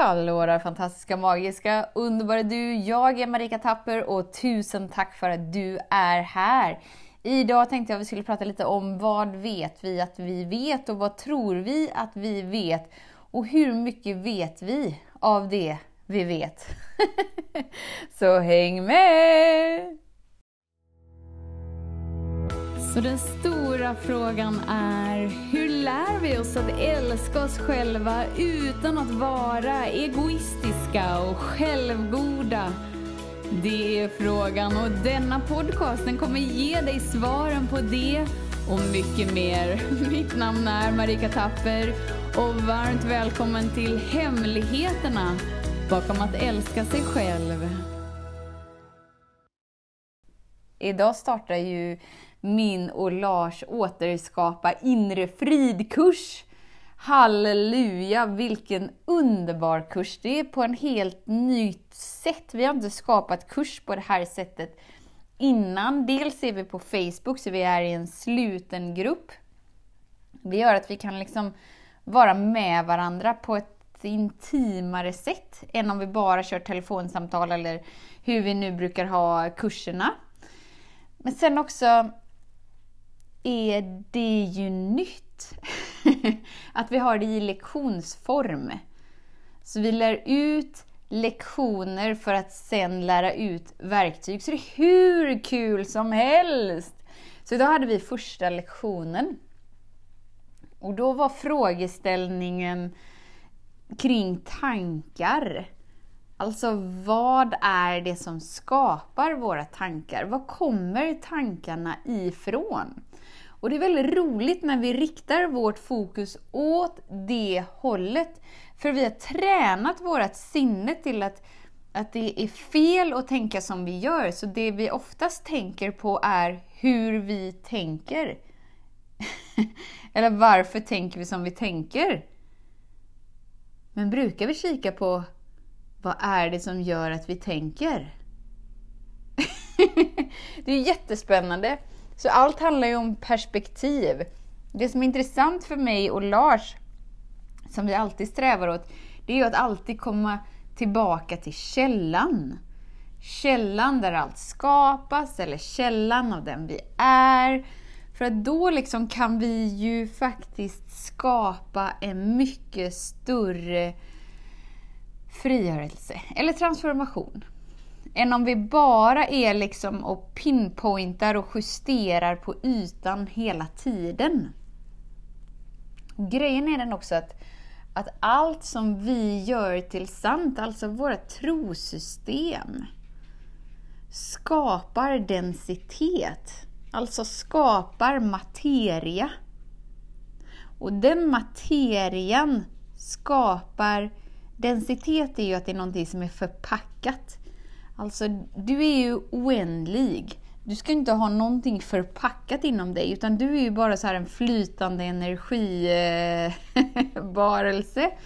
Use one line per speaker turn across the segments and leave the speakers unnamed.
Hallå där fantastiska, magiska, underbara du! Jag är Marika Tapper och tusen tack för att du är här! Idag tänkte jag att vi skulle prata lite om vad vet vi att vi vet och vad tror vi att vi vet? Och hur mycket vet vi av det vi vet? Så häng med! Så den stora frågan är, hur lär vi oss att älska oss själva utan att vara egoistiska och självgoda? Det är frågan och denna podcast den kommer ge dig svaren på det och mycket mer. Mitt namn är Marika Tapper och varmt välkommen till Hemligheterna bakom att älska sig själv. Idag startar ju min och Lars återskapa inre frid-kurs. Halleluja, vilken underbar kurs! Det är på en helt nytt sätt. Vi har inte skapat kurs på det här sättet innan. Dels är vi på Facebook, så vi är i en sluten grupp. Det gör att vi kan liksom vara med varandra på ett intimare sätt än om vi bara kör telefonsamtal eller hur vi nu brukar ha kurserna. Men sen också är det ju nytt. att vi har det i lektionsform. Så vi lär ut lektioner för att sen lära ut verktyg. Så det är hur kul som helst! Så idag hade vi första lektionen. Och då var frågeställningen kring tankar. Alltså vad är det som skapar våra tankar? Var kommer tankarna ifrån? Och det är väldigt roligt när vi riktar vårt fokus åt det hållet. För vi har tränat vårt sinne till att, att det är fel att tänka som vi gör. Så det vi oftast tänker på är hur vi tänker. Eller varför tänker vi som vi tänker? Men brukar vi kika på vad är det som gör att vi tänker? det är jättespännande. Så allt handlar ju om perspektiv. Det som är intressant för mig och Lars, som vi alltid strävar åt, det är ju att alltid komma tillbaka till källan. Källan där allt skapas, eller källan av den vi är. För att då liksom kan vi ju faktiskt skapa en mycket större frigörelse, eller transformation än om vi bara är liksom och pinpointar och justerar på ytan hela tiden. Grejen är den också att, att allt som vi gör till sant, alltså våra trosystem, skapar densitet, alltså skapar materia. Och den materian skapar densitet är ju att det är någonting som är förpackat Alltså, du är ju oändlig. Du ska inte ha någonting förpackat inom dig, utan du är ju bara så här en flytande energibarelse. Eh,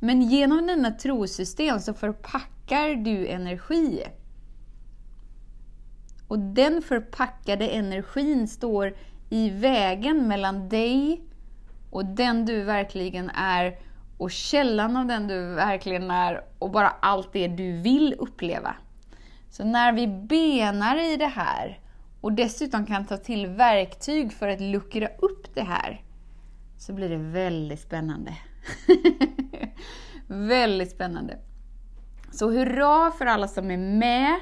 Men genom dina trosystem så förpackar du energi. Och den förpackade energin står i vägen mellan dig och den du verkligen är och källan av den du verkligen är och bara allt det du vill uppleva. Så när vi benar i det här och dessutom kan ta till verktyg för att luckra upp det här, så blir det väldigt spännande. väldigt spännande. Så hurra för alla som är med.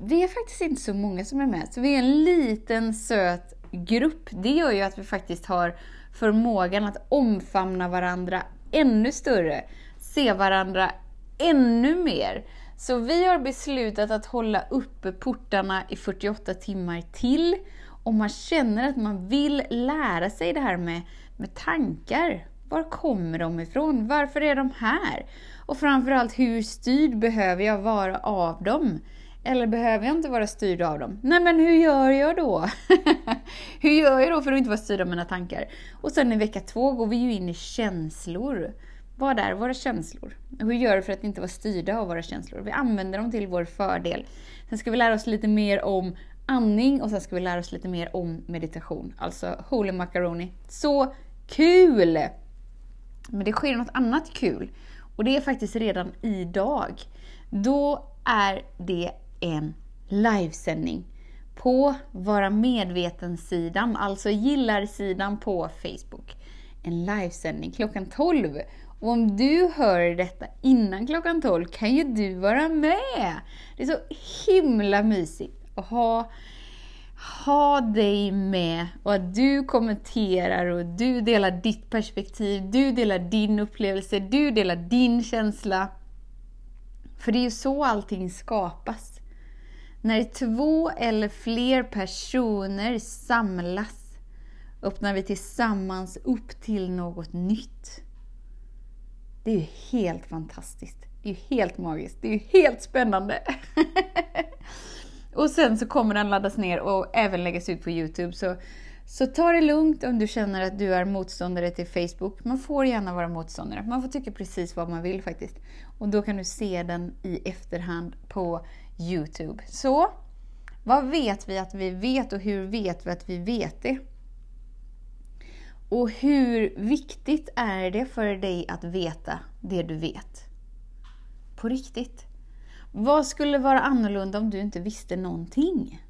Det är faktiskt inte så många som är med, så vi är en liten söt grupp. Det gör ju att vi faktiskt har förmågan att omfamna varandra ännu större, se varandra ännu mer. Så vi har beslutat att hålla uppe portarna i 48 timmar till. Om man känner att man vill lära sig det här med, med tankar. Var kommer de ifrån? Varför är de här? Och framförallt, hur styrd behöver jag vara av dem? Eller behöver jag inte vara styrd av dem? Nej men hur gör jag då? hur gör jag då för att inte vara styrd av mina tankar? Och sen i vecka två går vi ju in i känslor. Vad är våra känslor? Hur gör vi för att inte vara styrda av våra känslor? Vi använder dem till vår fördel. Sen ska vi lära oss lite mer om andning och sen ska vi lära oss lite mer om meditation. Alltså holy macaroni. Så kul! Men det sker något annat kul. Och det är faktiskt redan idag. Då är det en livesändning på Vara Medveten-sidan, alltså gillar-sidan på Facebook. En livesändning klockan 12. Och om du hör detta innan klockan 12 kan ju du vara med! Det är så himla mysigt att ha, ha dig med och att du kommenterar och du delar ditt perspektiv, du delar din upplevelse, du delar din känsla. För det är ju så allting skapas. När två eller fler personer samlas öppnar vi tillsammans upp till något nytt. Det är ju helt fantastiskt. Det är ju helt magiskt. Det är ju helt spännande. och sen så kommer den laddas ner och även läggas ut på Youtube. Så, så ta det lugnt om du känner att du är motståndare till Facebook. Man får gärna vara motståndare. Man får tycka precis vad man vill faktiskt. Och då kan du se den i efterhand på Youtube. Så, vad vet vi att vi vet och hur vet vi att vi vet det? Och hur viktigt är det för dig att veta det du vet? På riktigt. Vad skulle vara annorlunda om du inte visste någonting?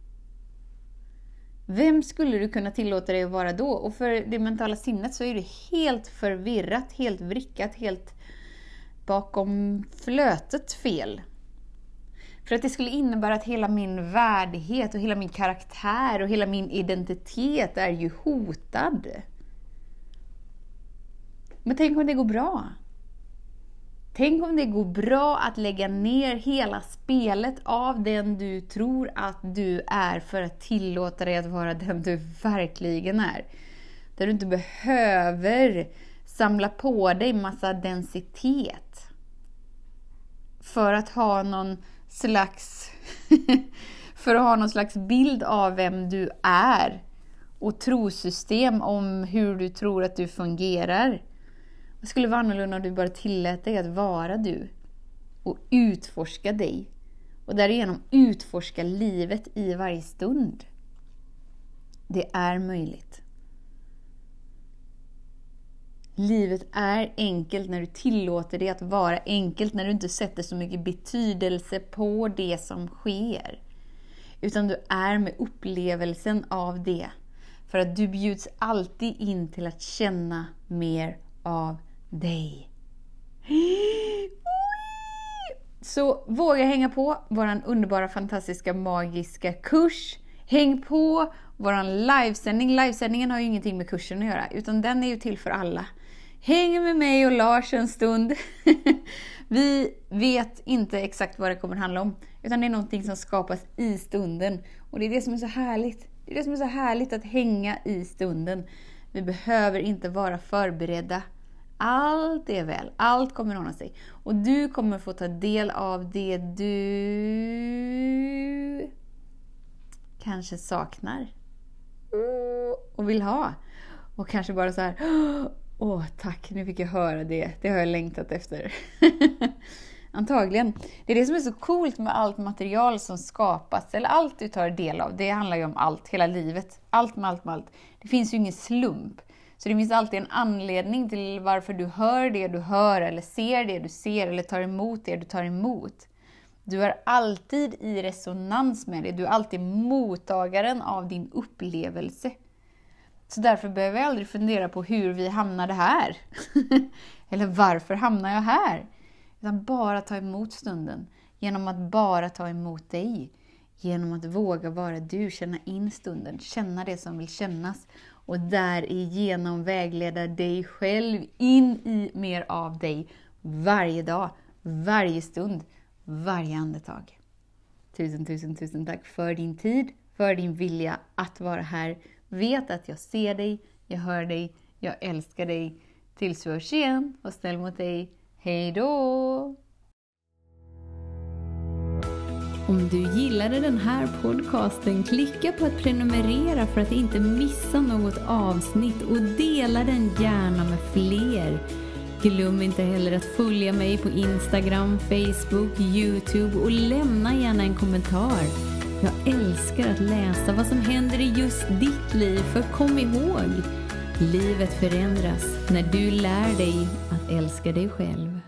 Vem skulle du kunna tillåta dig att vara då? Och för det mentala sinnet så är det helt förvirrat, helt vrickat, helt bakom flötet fel. För att det skulle innebära att hela min värdighet och hela min karaktär och hela min identitet är ju hotad. Men tänk om det går bra? Tänk om det går bra att lägga ner hela spelet av den du tror att du är för att tillåta dig att vara den du verkligen är. Där du inte behöver samla på dig massa densitet. För att ha någon slags för att ha någon slags bild av vem du är och trosystem om hur du tror att du fungerar. Det skulle vara annorlunda om du bara tillät dig att vara du och utforska dig och därigenom utforska livet i varje stund. Det är möjligt. Livet är enkelt när du tillåter det att vara enkelt, när du inte sätter så mycket betydelse på det som sker. Utan du är med upplevelsen av det. För att du bjuds alltid in till att känna mer av dig. Så våga hänga på vår underbara, fantastiska, magiska kurs. Häng på vår livesändning. Livesändningen har ju ingenting med kursen att göra, utan den är ju till för alla. Häng med mig och Lars en stund. Vi vet inte exakt vad det kommer handla om, utan det är någonting som skapas i stunden. Och det är det som är så härligt. Det är det som är så härligt att hänga i stunden. Vi behöver inte vara förberedda allt är väl, allt kommer ordna sig. Och du kommer få ta del av det du kanske saknar och vill ha. Och kanske bara så här, åh tack, nu fick jag höra det. Det har jag längtat efter. Antagligen. Det är det som är så coolt med allt material som skapas, eller allt du tar del av. Det handlar ju om allt, hela livet. Allt med allt med allt. Det finns ju ingen slump. Så det finns alltid en anledning till varför du hör det du hör, eller ser det du ser, eller tar emot det du tar emot. Du är alltid i resonans med det, du är alltid mottagaren av din upplevelse. Så därför behöver jag aldrig fundera på hur vi hamnade här. eller varför hamnar jag här? Utan bara ta emot stunden, genom att bara ta emot dig. Genom att våga vara du, känna in stunden, känna det som vill kännas och därigenom vägleda dig själv in i mer av dig varje dag, varje stund, varje andetag. Tusen, tusen, tusen tack för din tid, för din vilja att vara här. Vet att jag ser dig, jag hör dig, jag älskar dig. Tills vi hörs igen, var snäll mot dig. Hej då!
Om du gillade den här podcasten, klicka på att prenumerera för att inte missa något avsnitt och dela den gärna med fler. Glöm inte heller att följa mig på Instagram, Facebook, Youtube och lämna gärna en kommentar. Jag älskar att läsa vad som händer i just ditt liv, för kom ihåg, livet förändras när du lär dig att älska dig själv.